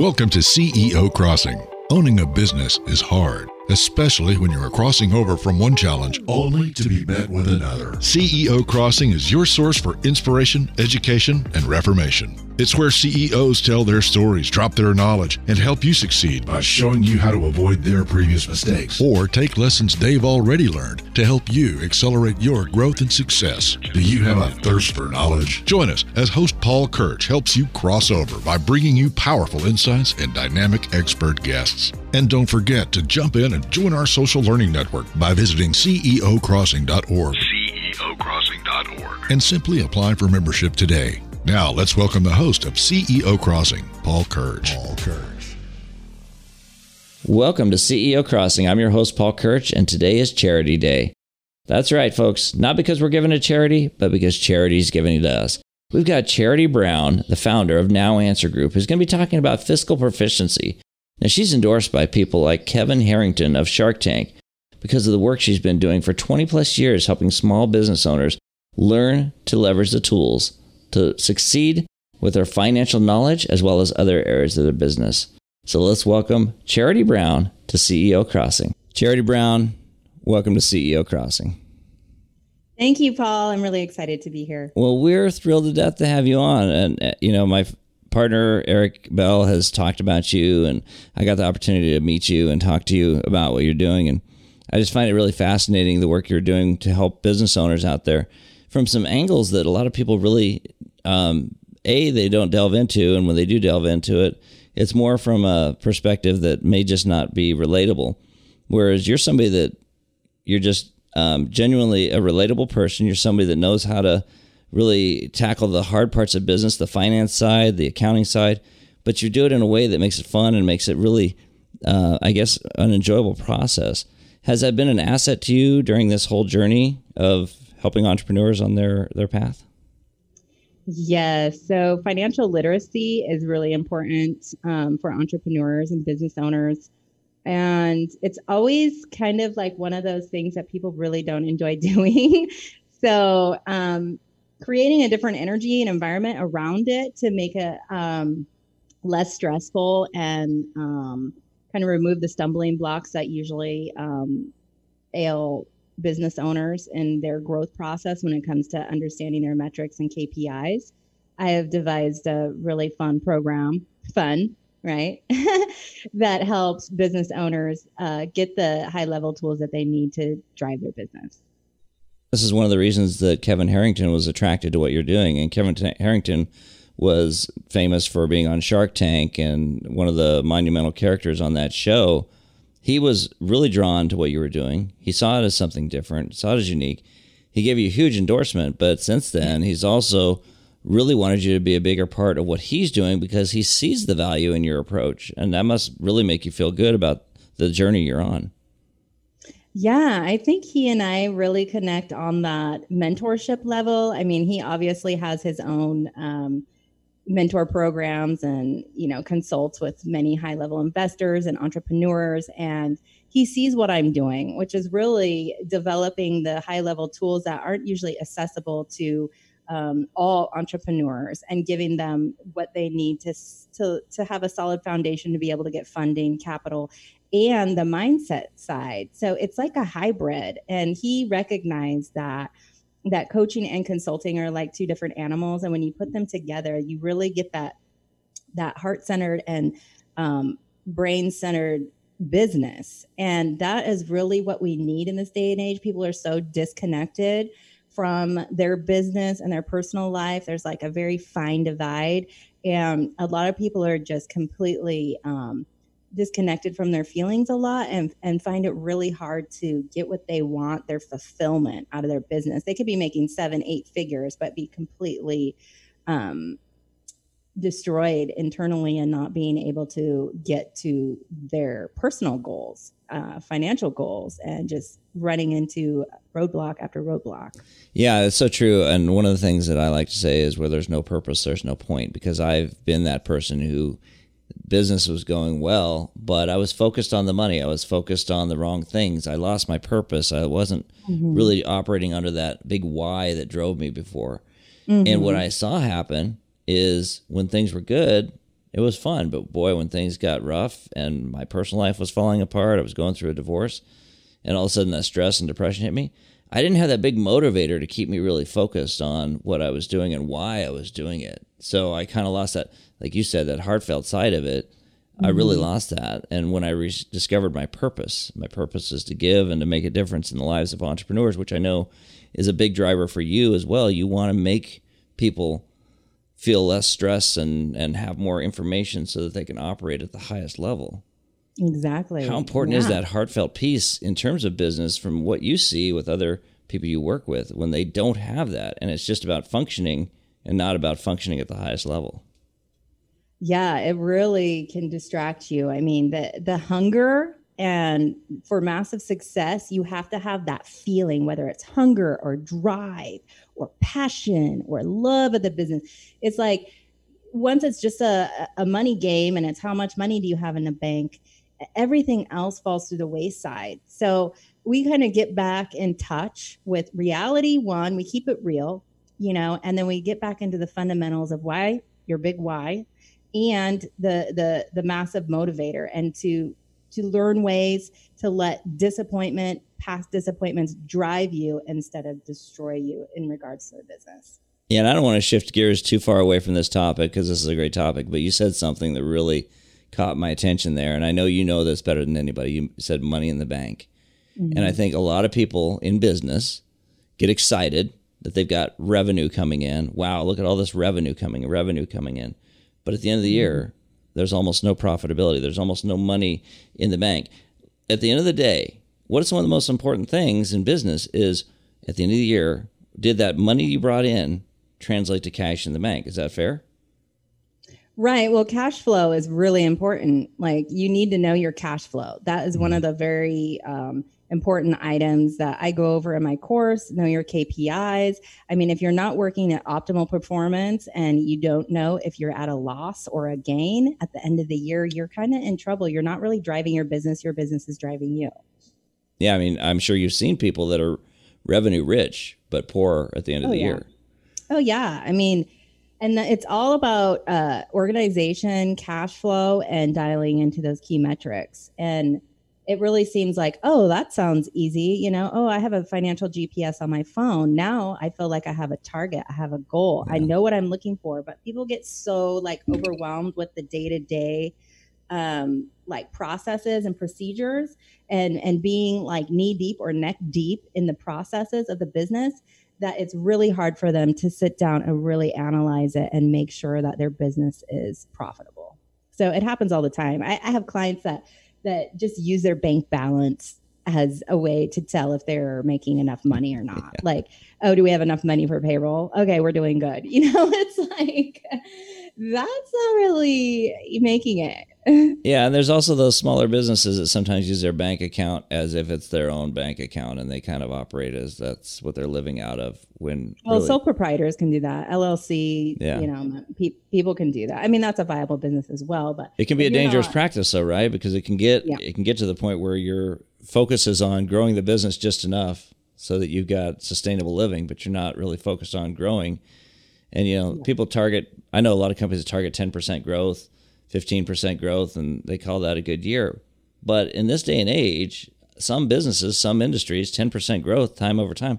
Welcome to CEO Crossing. Owning a business is hard, especially when you are crossing over from one challenge only to be met with another. CEO Crossing is your source for inspiration, education, and reformation. It's where CEOs tell their stories, drop their knowledge, and help you succeed by showing you how to avoid their previous mistakes or take lessons they've already learned to help you accelerate your growth and success. Do you have a thirst for knowledge? Join us as host Paul Kirch helps you cross over by bringing you powerful insights and dynamic expert guests. And don't forget to jump in and join our social learning network by visiting ceocrossing.org. ceocrossing.org. And simply apply for membership today. Now, let's welcome the host of CEO Crossing, Paul Kirch. Paul Kirch. Welcome to CEO Crossing. I'm your host, Paul Kirch, and today is Charity Day. That's right, folks. Not because we're giving to charity, but because charity is giving it to us. We've got Charity Brown, the founder of Now Answer Group, who's going to be talking about fiscal proficiency. Now, she's endorsed by people like Kevin Harrington of Shark Tank because of the work she's been doing for 20 plus years helping small business owners learn to leverage the tools to succeed with their financial knowledge as well as other areas of their business. So let's welcome Charity Brown to CEO Crossing. Charity Brown, welcome to CEO Crossing. Thank you, Paul. I'm really excited to be here. Well, we're thrilled to death to have you on. And, uh, you know, my partner, Eric Bell, has talked about you, and I got the opportunity to meet you and talk to you about what you're doing. And I just find it really fascinating the work you're doing to help business owners out there from some angles that a lot of people really um, a they don't delve into, and when they do delve into it, it's more from a perspective that may just not be relatable. Whereas you're somebody that you're just um, genuinely a relatable person. You're somebody that knows how to really tackle the hard parts of business, the finance side, the accounting side, but you do it in a way that makes it fun and makes it really, uh, I guess, an enjoyable process. Has that been an asset to you during this whole journey of helping entrepreneurs on their their path? Yes. So financial literacy is really important um, for entrepreneurs and business owners. And it's always kind of like one of those things that people really don't enjoy doing. so, um, creating a different energy and environment around it to make it um, less stressful and um, kind of remove the stumbling blocks that usually um, ail business owners in their growth process when it comes to understanding their metrics and KPIs. I have devised a really fun program, fun, right? that helps business owners uh, get the high level tools that they need to drive their business. This is one of the reasons that Kevin Harrington was attracted to what you're doing. And Kevin Harrington was famous for being on Shark Tank and one of the monumental characters on that show he was really drawn to what you were doing. He saw it as something different, saw it as unique. He gave you a huge endorsement, but since then, he's also really wanted you to be a bigger part of what he's doing because he sees the value in your approach. And that must really make you feel good about the journey you're on. Yeah, I think he and I really connect on that mentorship level. I mean, he obviously has his own um, mentor programs and you know consults with many high level investors and entrepreneurs and he sees what i'm doing which is really developing the high level tools that aren't usually accessible to um, all entrepreneurs and giving them what they need to, to to have a solid foundation to be able to get funding capital and the mindset side. So it's like a hybrid and he recognized that that coaching and consulting are like two different animals and when you put them together you really get that that heart-centered and um, brain-centered business. And that is really what we need in this day and age. People are so disconnected from their business and their personal life. There's like a very fine divide and a lot of people are just completely um, disconnected from their feelings a lot and and find it really hard to get what they want their fulfillment out of their business. They could be making seven eight figures but be completely um, destroyed internally and not being able to get to their personal goals uh, financial goals and just running into roadblock after roadblock. Yeah it's so true. And one of the things that i like to say is where there's no purpose there's no point because i've been that person who business was going well, but I was focused on the money. I was focused on the wrong things. I lost my purpose. I wasn't mm-hmm. really operating under that big why that drove me before. Mm-hmm. And what I saw happen is when things were good, it was fun. But boy, when things got rough and my personal life was falling apart, I was going through a divorce, and all of a sudden that stress and depression hit me. I didn't have that big motivator to keep me really focused on what I was doing and why I was doing it. So I kind of lost that, like you said, that heartfelt side of it. Mm-hmm. I really mm-hmm. lost that. And when I re- discovered my purpose, my purpose is to give and to make a difference in the lives of entrepreneurs, which I know is a big driver for you as well. You want to make people feel less stress and, and have more information so that they can operate at the highest level. Exactly. How important yeah. is that heartfelt piece in terms of business from what you see with other people you work with when they don't have that and it's just about functioning and not about functioning at the highest level? Yeah, it really can distract you. I mean, the the hunger and for massive success, you have to have that feeling, whether it's hunger or drive or passion or love of the business. It's like once it's just a, a money game and it's how much money do you have in the bank, everything else falls through the wayside. So we kind of get back in touch with reality. One, we keep it real, you know, and then we get back into the fundamentals of why your big why and the the the massive motivator and to to learn ways to let disappointment past disappointments drive you instead of destroy you in regards to the business yeah and i don't want to shift gears too far away from this topic because this is a great topic but you said something that really caught my attention there. And I know you know this better than anybody. You said money in the bank. Mm-hmm. And I think a lot of people in business get excited that they've got revenue coming in. Wow, look at all this revenue coming, revenue coming in. But at the end of the year, mm-hmm. there's almost no profitability. There's almost no money in the bank. At the end of the day, what is one of the most important things in business is at the end of the year, did that money you brought in translate to cash in the bank? Is that fair? Right. Well, cash flow is really important. Like you need to know your cash flow. That is one of mm-hmm. the very um, important items that I go over in my course. Know your KPIs. I mean, if you're not working at optimal performance and you don't know if you're at a loss or a gain at the end of the year, you're kind of in trouble. You're not really driving your business. Your business is driving you. Yeah. I mean, I'm sure you've seen people that are revenue rich, but poor at the end of oh, the yeah. year. Oh, yeah. I mean, and it's all about uh, organization, cash flow, and dialing into those key metrics. And it really seems like, oh, that sounds easy. You know, oh, I have a financial GPS on my phone. Now I feel like I have a target, I have a goal, yeah. I know what I'm looking for. But people get so like overwhelmed with the day to day um, like processes and procedures and and being like knee deep or neck deep in the processes of the business that it's really hard for them to sit down and really analyze it and make sure that their business is profitable. So it happens all the time. I, I have clients that that just use their bank balance as a way to tell if they're making enough money or not. Yeah. Like, oh, do we have enough money for payroll? Okay, we're doing good. You know, it's like that's not really making it. Yeah, and there's also those smaller businesses that sometimes use their bank account as if it's their own bank account, and they kind of operate as that's what they're living out of. When well, really, sole proprietors can do that. LLC, yeah. you know, pe- people can do that. I mean, that's a viable business as well, but it can be a dangerous not, practice, though, right? Because it can get yeah. it can get to the point where your focus is on growing the business just enough so that you've got sustainable living, but you're not really focused on growing. And you know, yeah. people target. I know a lot of companies target ten percent growth 15% growth, and they call that a good year. But in this day and age, some businesses, some industries, 10% growth time over time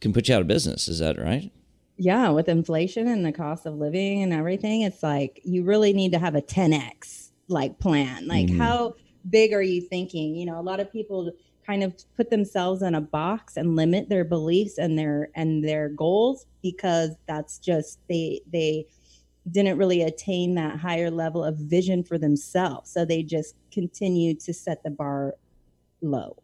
can put you out of business. Is that right? Yeah, with inflation and the cost of living and everything, it's like you really need to have a 10x like plan. Like mm-hmm. how big are you thinking? You know, a lot of people kind of put themselves in a box and limit their beliefs and their and their goals because that's just they they didn't really attain that higher level of vision for themselves. So they just continued to set the bar low.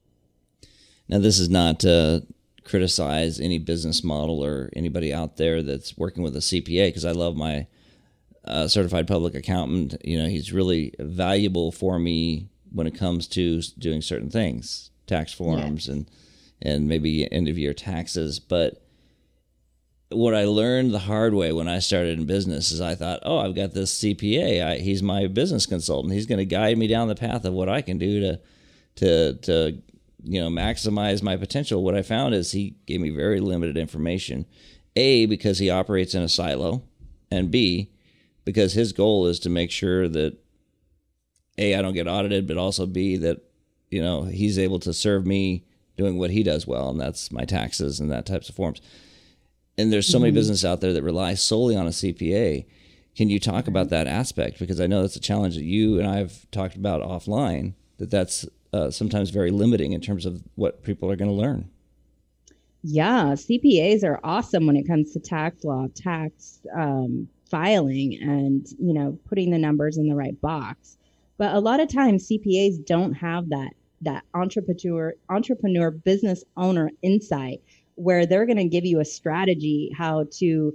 Now, this is not to criticize any business model or anybody out there that's working with a CPA because I love my uh, certified public accountant. You know, he's really valuable for me when it comes to doing certain things, tax forms and and maybe end of year taxes. But what I learned the hard way when I started in business is I thought, oh, I've got this CPA. I, he's my business consultant. He's going to guide me down the path of what I can do to, to, to, you know, maximize my potential. What I found is he gave me very limited information. A because he operates in a silo, and B because his goal is to make sure that a I don't get audited, but also b that you know he's able to serve me doing what he does well, and that's my taxes and that types of forms. And there's so mm-hmm. many businesses out there that rely solely on a CPA. Can you talk about that aspect? Because I know that's a challenge that you and I've talked about offline. That that's uh, sometimes very limiting in terms of what people are going to learn. Yeah, CPAs are awesome when it comes to tax law, tax um, filing, and you know putting the numbers in the right box. But a lot of times CPAs don't have that that entrepreneur entrepreneur business owner insight where they're going to give you a strategy how to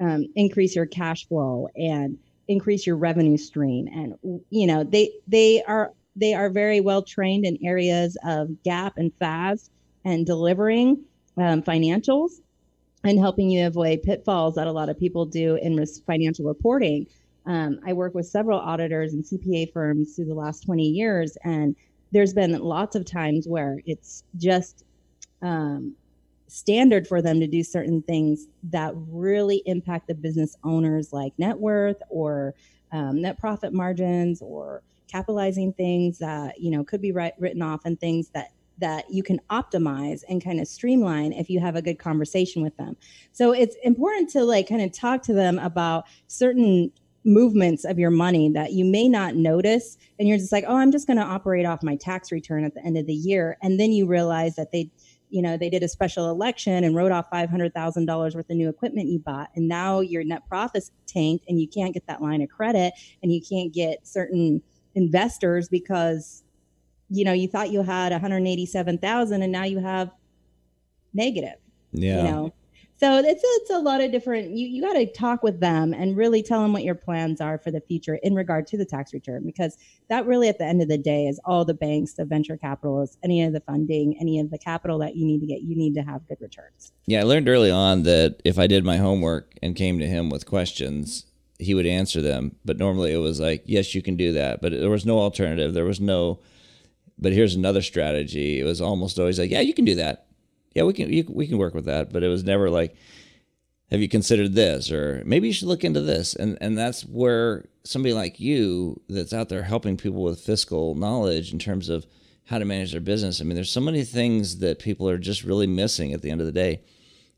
um, increase your cash flow and increase your revenue stream and you know they they are they are very well trained in areas of GAAP and FAS and delivering um, financials and helping you avoid pitfalls that a lot of people do in financial reporting. Um, I work with several auditors and CPA firms through the last 20 years, and there's been lots of times where it's just um, standard for them to do certain things that really impact the business owners, like net worth or um, net profit margins or capitalizing things that you know could be written off and things that that you can optimize and kind of streamline if you have a good conversation with them. So it's important to like kind of talk to them about certain movements of your money that you may not notice and you're just like oh i'm just going to operate off my tax return at the end of the year and then you realize that they you know they did a special election and wrote off $500000 worth of new equipment you bought and now your net profits tanked and you can't get that line of credit and you can't get certain investors because you know you thought you had 187000 and now you have negative yeah. you know so it's it's a lot of different. You you got to talk with them and really tell them what your plans are for the future in regard to the tax return because that really at the end of the day is all the banks, the venture capitalists, any of the funding, any of the capital that you need to get. You need to have good returns. Yeah, I learned early on that if I did my homework and came to him with questions, he would answer them. But normally it was like, yes, you can do that, but there was no alternative. There was no. But here's another strategy. It was almost always like, yeah, you can do that yeah, we can you, we can work with that. But it was never like, have you considered this? or maybe you should look into this. And and that's where somebody like you that's out there helping people with fiscal knowledge in terms of how to manage their business. I mean there's so many things that people are just really missing at the end of the day.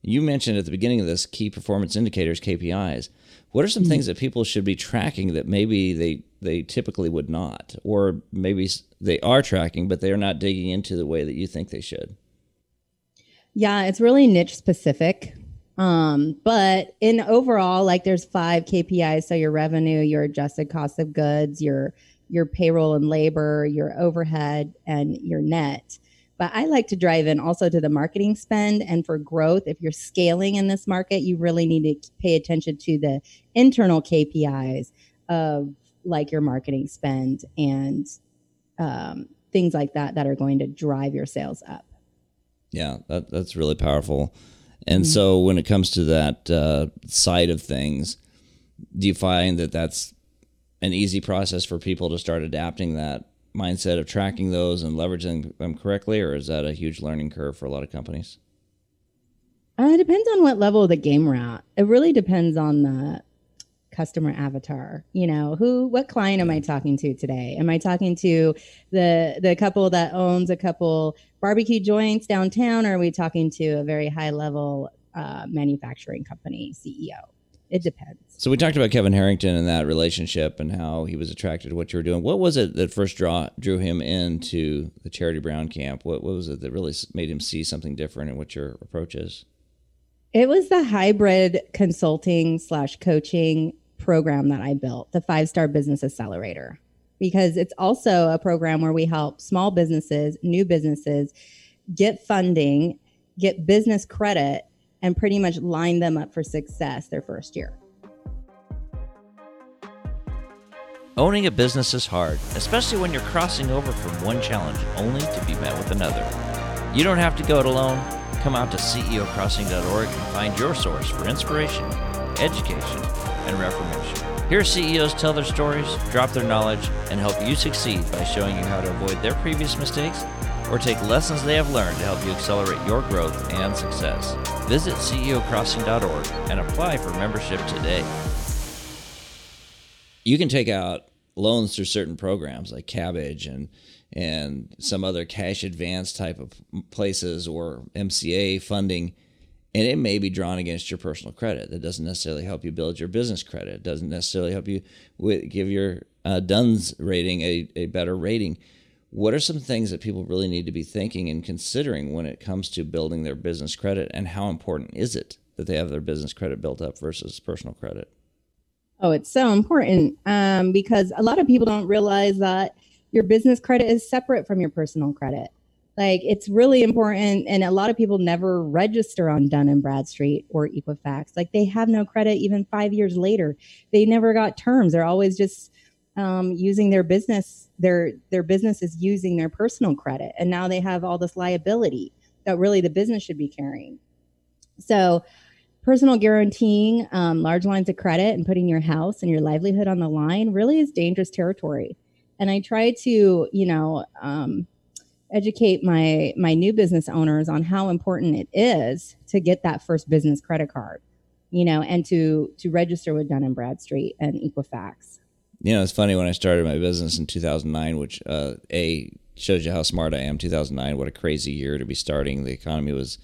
You mentioned at the beginning of this key performance indicators kpis what are some mm-hmm. things that people should be tracking that maybe they they typically would not? Or maybe they are tracking but they're not digging into the way that you think they should yeah, it's really niche specific. Um, but in overall, like there's five KPIs. So your revenue, your adjusted cost of goods, your your payroll and labor, your overhead, and your net. But I like to drive in also to the marketing spend and for growth. If you're scaling in this market, you really need to pay attention to the internal KPIs of like your marketing spend and um, things like that that are going to drive your sales up. Yeah, that, that's really powerful. And mm-hmm. so when it comes to that uh, side of things, do you find that that's an easy process for people to start adapting that mindset of tracking those and leveraging them correctly, or is that a huge learning curve for a lot of companies? Uh, it depends on what level of the game we're at. It really depends on the customer avatar you know who what client am i talking to today? Am i talking to the the couple that owns a couple barbecue joints downtown or are we talking to a very high level uh, manufacturing company ceo it depends. So we talked about kevin harrington and that relationship and how he was attracted to what you were doing. What was it that first draw drew him into the charity brown camp? What, what was it that really made him see something different in what your approach is? It was the hybrid consulting slash coaching program that I built, the Five Star Business Accelerator, because it's also a program where we help small businesses, new businesses get funding, get business credit, and pretty much line them up for success their first year. Owning a business is hard, especially when you're crossing over from one challenge only to be met with another. You don't have to go it alone. Come out to CEOcrossing.org and find your source for inspiration, education, and reformation. Here, CEOs tell their stories, drop their knowledge, and help you succeed by showing you how to avoid their previous mistakes or take lessons they have learned to help you accelerate your growth and success. Visit CEOcrossing.org and apply for membership today. you can take out loans through certain programs like Kabbage and and some other cash advance type of places or MCA funding and it may be drawn against your personal credit. That doesn't necessarily help you build your business credit. It doesn't necessarily help you with, give your uh, DUNS rating a, a better rating. What are some things that people really need to be thinking and considering when it comes to building their business credit, and how important is it that they have their business credit built up versus personal credit? Oh, it's so important um, because a lot of people don't realize that your business credit is separate from your personal credit. Like it's really important, and a lot of people never register on Dun and Bradstreet or Equifax. Like they have no credit even five years later. They never got terms. They're always just um, using their business. Their their business is using their personal credit, and now they have all this liability that really the business should be carrying. So personal guaranteeing um, large lines of credit and putting your house and your livelihood on the line really is dangerous territory. And I try to, you know, um, educate my my new business owners on how important it is to get that first business credit card you know and to to register with dun and bradstreet and equifax. You know it's funny when i started my business in 2009 which uh, a shows you how smart i am 2009 what a crazy year to be starting. The economy was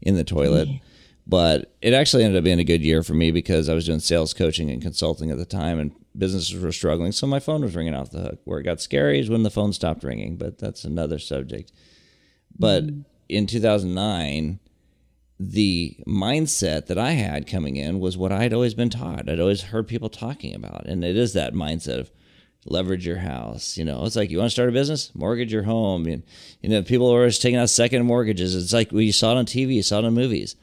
in the toilet. Yeah. but it actually ended up being a good year for me because i was doing sales coaching and consulting at the time and businesses were struggling, so my phone was ringing off the hook. Where it got scary is when the phone stopped ringing, but that's another subject. But mm. in 2009, the mindset that I had coming in was what I'd always been taught. I'd always heard people talking about, and it is that mindset of leverage your house. You know, it's like you want to start a business, mortgage your home. And, you know, people are always taking out second mortgages. It's like well, you saw it on TV, you saw it in movies.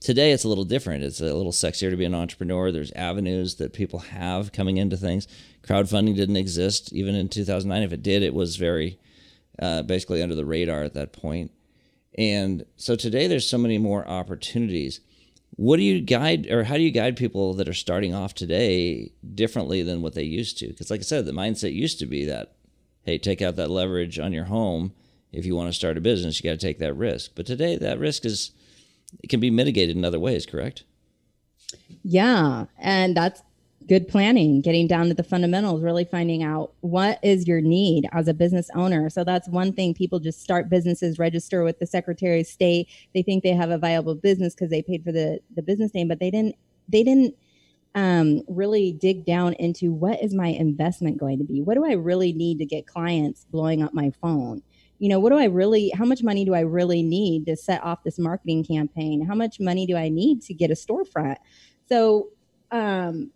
Today, it's a little different. It's a little sexier to be an entrepreneur. There's avenues that people have coming into things. Crowdfunding didn't exist even in 2009. If it did, it was very uh, basically under the radar at that point. And so today, there's so many more opportunities. What do you guide, or how do you guide people that are starting off today differently than what they used to? Because, like I said, the mindset used to be that, hey, take out that leverage on your home. If you want to start a business, you got to take that risk. But today, that risk is it can be mitigated in other ways, correct? Yeah. And that's good planning, getting down to the fundamentals, really finding out what is your need as a business owner. So that's one thing people just start businesses, register with the Secretary of State. They think they have a viable business because they paid for the, the business name, but they didn't they didn't um, really dig down into what is my investment going to be? What do I really need to get clients blowing up my phone? You know, what do I really, how much money do I really need to set off this marketing campaign? How much money do I need to get a storefront? So, um,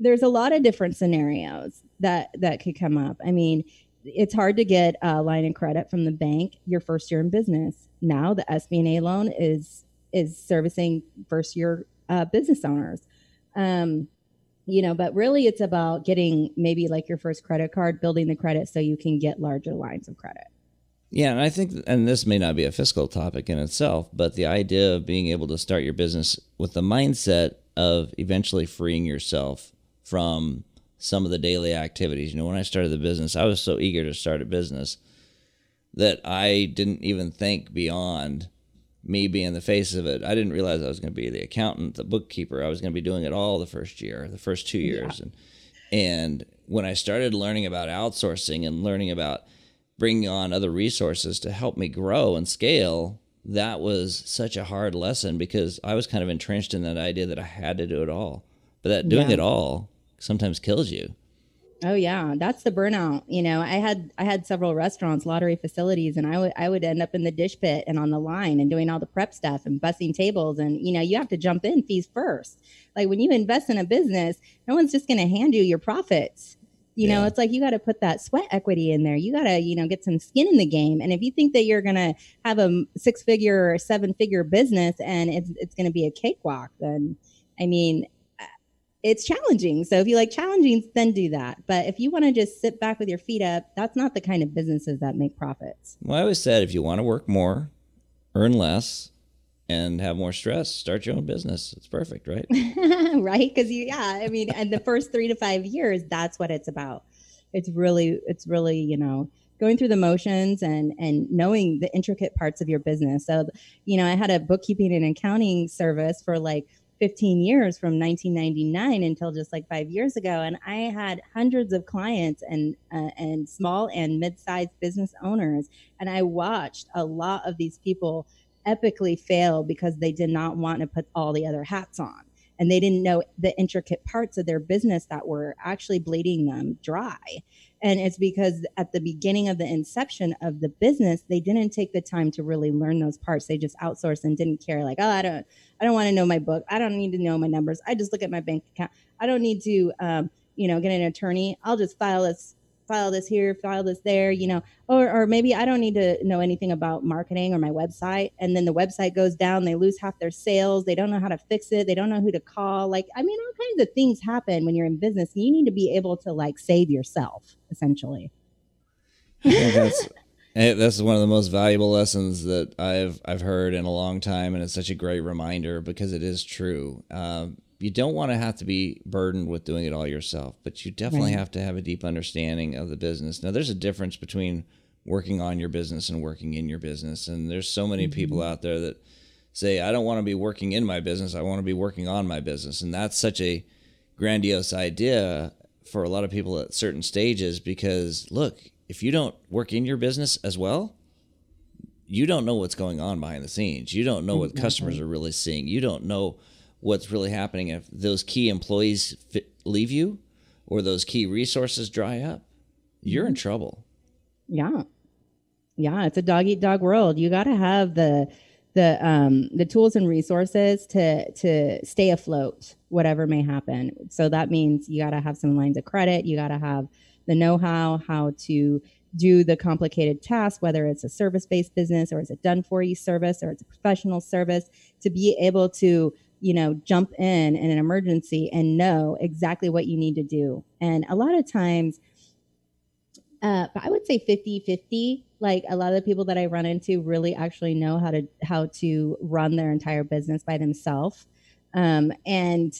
there's a lot of different scenarios that that could come up. I mean, it's hard to get a line of credit from the bank your first year in business. Now the SBA loan is is servicing first year uh, business owners. Um, you know, but really it's about getting maybe like your first credit card, building the credit so you can get larger lines of credit. Yeah, and I think, and this may not be a fiscal topic in itself, but the idea of being able to start your business with the mindset of eventually freeing yourself from some of the daily activities. You know, when I started the business, I was so eager to start a business that I didn't even think beyond me being the face of it, I didn't realize I was going to be the accountant, the bookkeeper. I was going to be doing it all the first year, the first two years, yeah. and and when I started learning about outsourcing and learning about bringing on other resources to help me grow and scale, that was such a hard lesson because I was kind of entrenched in that idea that I had to do it all, but that doing yeah. it all sometimes kills you. Oh yeah, that's the burnout. You know, I had I had several restaurants, lottery facilities, and I would I would end up in the dish pit and on the line and doing all the prep stuff and bussing tables. And you know, you have to jump in fees first. Like when you invest in a business, no one's just going to hand you your profits. You yeah. know, it's like you got to put that sweat equity in there. You got to, you know, get some skin in the game. And if you think that you're going to have a six figure or seven figure business and it's it's going to be a cakewalk, then I mean, it's challenging. So if you like challenging, then do that. But if you want to just sit back with your feet up, that's not the kind of businesses that make profits. Well, I always said if you want to work more, earn less, and have more stress, start your own business. It's perfect, right? right? Because you, yeah, I mean, and the first three to five years, that's what it's about. It's really, it's really, you know, going through the motions and and knowing the intricate parts of your business. So, you know, I had a bookkeeping and accounting service for like 15 years from 1999 until just like five years ago. And I had hundreds of clients and, uh, and small and mid sized business owners. And I watched a lot of these people epically fail because they did not want to put all the other hats on and they didn't know the intricate parts of their business that were actually bleeding them dry. And it's because at the beginning of the inception of the business, they didn't take the time to really learn those parts. They just outsourced and didn't care. Like, oh, I don't, I don't want to know my book. I don't need to know my numbers. I just look at my bank account. I don't need to, um, you know, get an attorney. I'll just file this file this here, file this there, you know, or, or maybe I don't need to know anything about marketing or my website. And then the website goes down, they lose half their sales, they don't know how to fix it, they don't know who to call. Like, I mean, all kinds of things happen when you're in business. You need to be able to like save yourself, essentially. That's that's one of the most valuable lessons that I've I've heard in a long time, and it's such a great reminder because it is true. Um, you don't want to have to be burdened with doing it all yourself, but you definitely right. have to have a deep understanding of the business. Now, there's a difference between working on your business and working in your business, and there's so many mm-hmm. people out there that say, "I don't want to be working in my business. I want to be working on my business," and that's such a grandiose idea for a lot of people at certain stages because look, if you don't work in your business as well, you don't know what's going on behind the scenes. You don't know what exactly. customers are really seeing. You don't know what's really happening. If those key employees leave you or those key resources dry up you're in trouble. Yeah. Yeah it's a dog eat dog world. You got to have the the um the tools and resources to to stay afloat whatever may happen. So that means you got to have some lines of credit. You got to have the know-how how to do the complicated tasks whether it's a service-based business or it's a done for you service or it's a professional service to be able to you know, jump in in an emergency and know exactly what you need to do. And a lot of times, uh, I would say 50 50. Like a lot of the people that I run into really actually know how to how to run their entire business by themselves. Um, and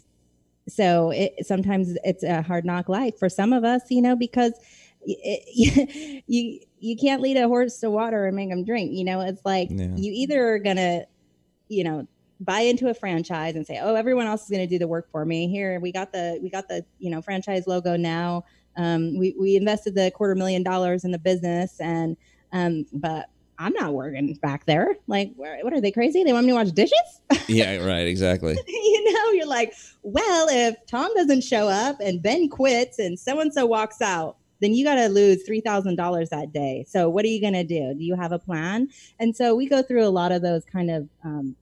so it, sometimes it's a hard knock life for some of us, you know, because it, you you can't lead a horse to water and make them drink. You know, it's like yeah. you either are gonna, you know, buy into a franchise and say, "Oh, everyone else is going to do the work for me." Here, we got the we got the you know franchise logo now. Um, we we invested the quarter million dollars in the business, and um, but I'm not working back there. Like, what are they crazy? They want me to wash dishes? yeah, right, exactly. you know, you're like, well, if Tom doesn't show up and Ben quits and so and so walks out, then you got to lose $3,000 that day. So what are you going to do? Do you have a plan? And so we go through a lot of those kind of um,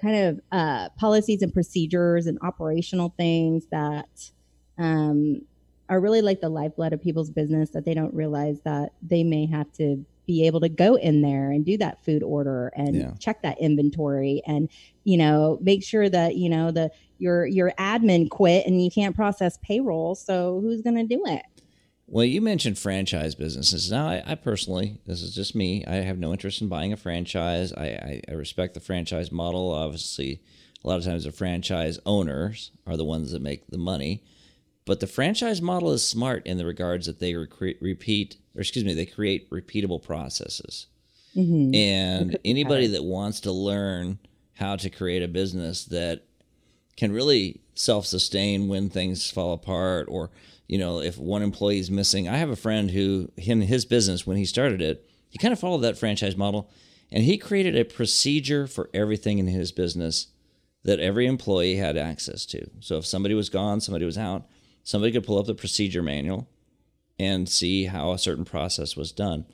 kind of uh, policies and procedures and operational things that um, are really like the lifeblood of people's business that they don't realize that they may have to be able to go in there and do that food order and yeah. check that inventory and you know make sure that you know the your your admin quit and you can't process payroll so who's going to do it well, you mentioned franchise businesses. Now, I, I, personally, this is just me. I have no interest in buying a franchise. I, I, I, respect the franchise model. Obviously, a lot of times the franchise owners are the ones that make the money. But the franchise model is smart in the regards that they repeat, or excuse me, they create repeatable processes. Mm-hmm. And anybody that wants to learn how to create a business that can really self sustain when things fall apart or you know, if one employee is missing. I have a friend who, in his business, when he started it, he kind of followed that franchise model and he created a procedure for everything in his business that every employee had access to. So if somebody was gone, somebody was out, somebody could pull up the procedure manual and see how a certain process was done.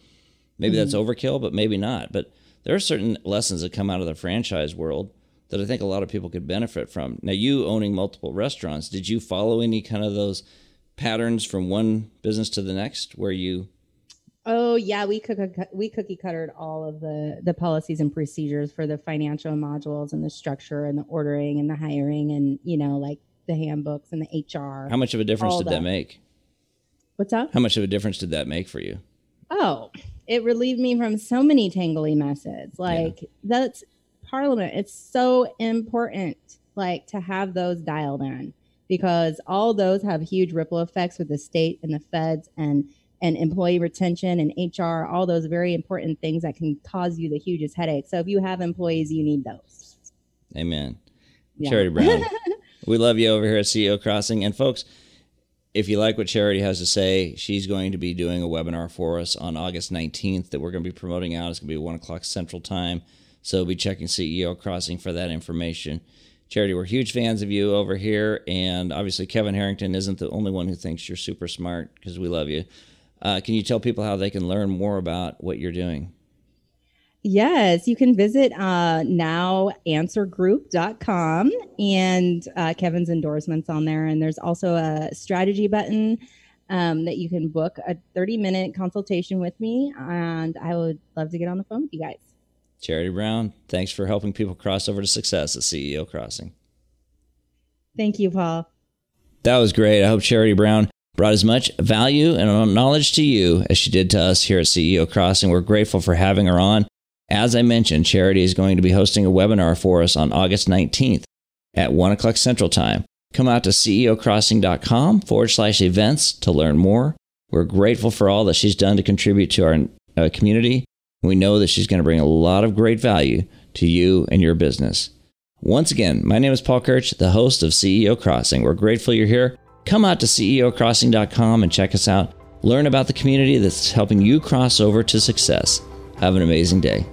Maybe mm-hmm. that's overkill, but maybe not. But there are certain lessons that come out of the franchise world that I think a lot of people could benefit from. Now, you owning multiple restaurants, did you follow any kind of those patterns from one business to the next where you Oh yeah, we cook we cookie cuttered all of the the policies and procedures for the financial modules and the structure and the ordering and the hiring and you know like the handbooks and the HR. How much of a difference did that. that make? What's that? How much of a difference did that make for you? Oh, it relieved me from so many tangly messes. Like yeah. that's Parliament. It's so important, like to have those dialed in because all those have huge ripple effects with the state and the feds and and employee retention and HR, all those very important things that can cause you the hugest headache. So if you have employees, you need those. Amen. Yeah. Charity Brown. we love you over here at CEO Crossing. And folks, if you like what Charity has to say, she's going to be doing a webinar for us on August 19th that we're going to be promoting out. It's going to be 1 o'clock Central Time. So be checking CEO Crossing for that information. Charity, we're huge fans of you over here. And obviously, Kevin Harrington isn't the only one who thinks you're super smart because we love you. Uh, can you tell people how they can learn more about what you're doing? Yes, you can visit uh, nowanswergroup.com and uh, Kevin's endorsements on there. And there's also a strategy button um, that you can book a 30 minute consultation with me. And I would love to get on the phone with you guys. Charity Brown, thanks for helping people cross over to success at CEO Crossing. Thank you, Paul. That was great. I hope Charity Brown brought as much value and knowledge to you as she did to us here at CEO Crossing. We're grateful for having her on. As I mentioned, Charity is going to be hosting a webinar for us on August 19th at 1 o'clock Central Time. Come out to ceocrossing.com forward slash events to learn more. We're grateful for all that she's done to contribute to our uh, community. We know that she's going to bring a lot of great value to you and your business. Once again, my name is Paul Kirch, the host of CEO Crossing. We're grateful you're here. Come out to ceocrossing.com and check us out. Learn about the community that's helping you cross over to success. Have an amazing day.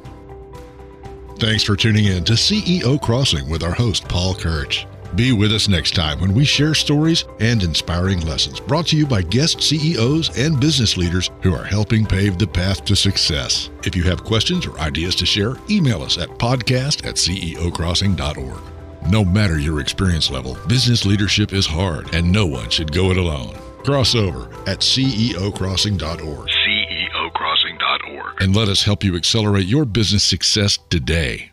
Thanks for tuning in to CEO Crossing with our host, Paul Kirch. Be with us next time when we share stories and inspiring lessons brought to you by guest CEOs and business leaders who are helping pave the path to success. If you have questions or ideas to share, email us at podcast at ceocrossing.org. No matter your experience level, business leadership is hard and no one should go it alone. Crossover at ceocrossing.org. ceocrossing.org. And let us help you accelerate your business success today.